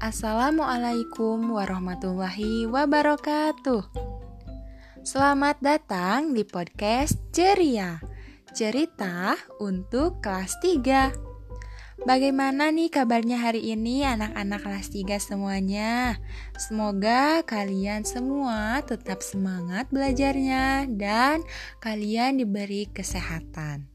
Assalamualaikum warahmatullahi wabarakatuh. Selamat datang di podcast Ceria. Cerita untuk kelas 3. Bagaimana nih kabarnya hari ini anak-anak kelas 3 semuanya? Semoga kalian semua tetap semangat belajarnya dan kalian diberi kesehatan.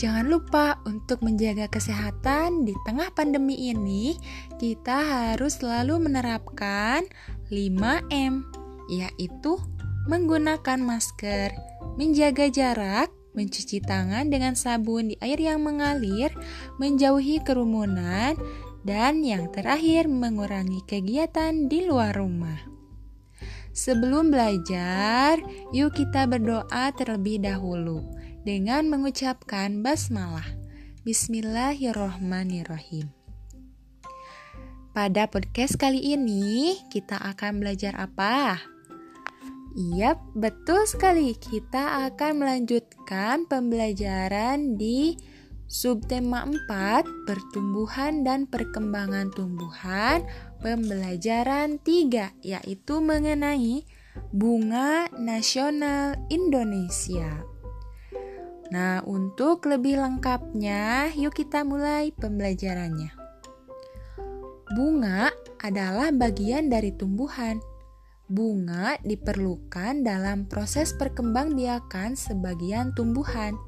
Jangan lupa untuk menjaga kesehatan di tengah pandemi ini, kita harus selalu menerapkan 5M, yaitu menggunakan masker, menjaga jarak, mencuci tangan dengan sabun di air yang mengalir, menjauhi kerumunan, dan yang terakhir mengurangi kegiatan di luar rumah. Sebelum belajar, yuk kita berdoa terlebih dahulu dengan mengucapkan basmalah. Bismillahirrohmanirrohim. Pada podcast kali ini, kita akan belajar apa? Iya, betul sekali. Kita akan melanjutkan pembelajaran di subtema 4, pertumbuhan dan perkembangan tumbuhan, pembelajaran 3, yaitu mengenai bunga nasional Indonesia. Nah, untuk lebih lengkapnya, yuk kita mulai pembelajarannya. Bunga adalah bagian dari tumbuhan. Bunga diperlukan dalam proses perkembangbiakan sebagian tumbuhan.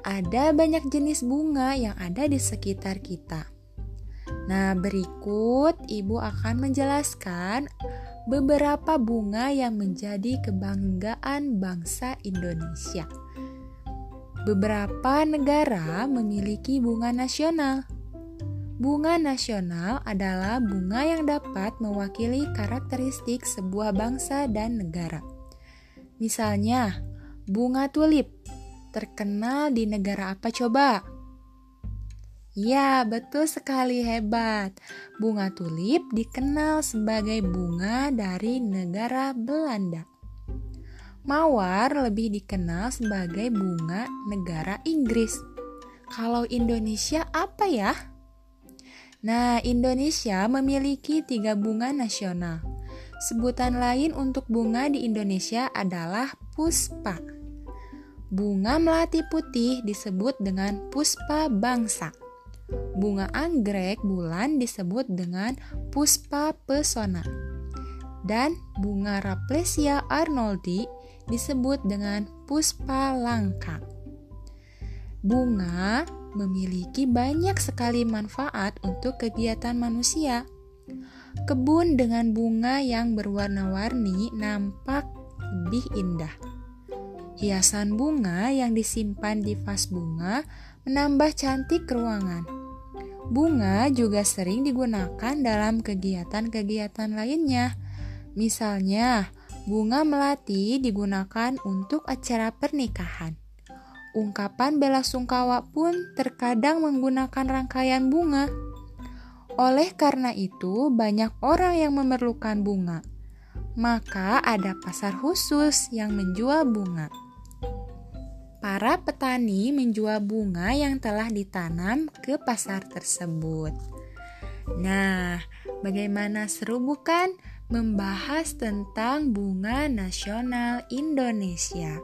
Ada banyak jenis bunga yang ada di sekitar kita. Nah, berikut ibu akan menjelaskan beberapa bunga yang menjadi kebanggaan bangsa Indonesia. Beberapa negara memiliki bunga nasional. Bunga nasional adalah bunga yang dapat mewakili karakteristik sebuah bangsa dan negara. Misalnya, bunga tulip terkenal di negara apa coba? Ya, betul sekali hebat. Bunga tulip dikenal sebagai bunga dari negara Belanda. Mawar lebih dikenal sebagai bunga negara Inggris. Kalau Indonesia apa ya? Nah, Indonesia memiliki tiga bunga nasional. Sebutan lain untuk bunga di Indonesia adalah puspa. Bunga melati putih disebut dengan puspa bangsa. Bunga anggrek bulan disebut dengan puspa pesona. Dan bunga Raplesia arnoldi disebut dengan puspa langka. Bunga memiliki banyak sekali manfaat untuk kegiatan manusia. Kebun dengan bunga yang berwarna-warni nampak lebih indah. Hiasan bunga yang disimpan di vas bunga menambah cantik ruangan. Bunga juga sering digunakan dalam kegiatan-kegiatan lainnya. Misalnya, Bunga melati digunakan untuk acara pernikahan. Ungkapan bela sungkawa pun terkadang menggunakan rangkaian bunga. Oleh karena itu, banyak orang yang memerlukan bunga. Maka ada pasar khusus yang menjual bunga. Para petani menjual bunga yang telah ditanam ke pasar tersebut. Nah, bagaimana seru bukan? Membahas tentang bunga nasional Indonesia.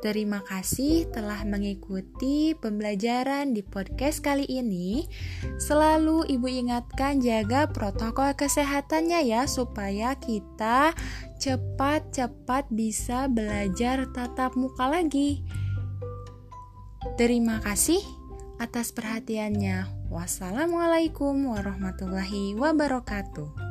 Terima kasih telah mengikuti pembelajaran di podcast kali ini. Selalu Ibu ingatkan jaga protokol kesehatannya ya supaya kita cepat-cepat bisa belajar tatap muka lagi. Terima kasih atas perhatiannya. Wassalamualaikum warahmatullahi wabarakatuh.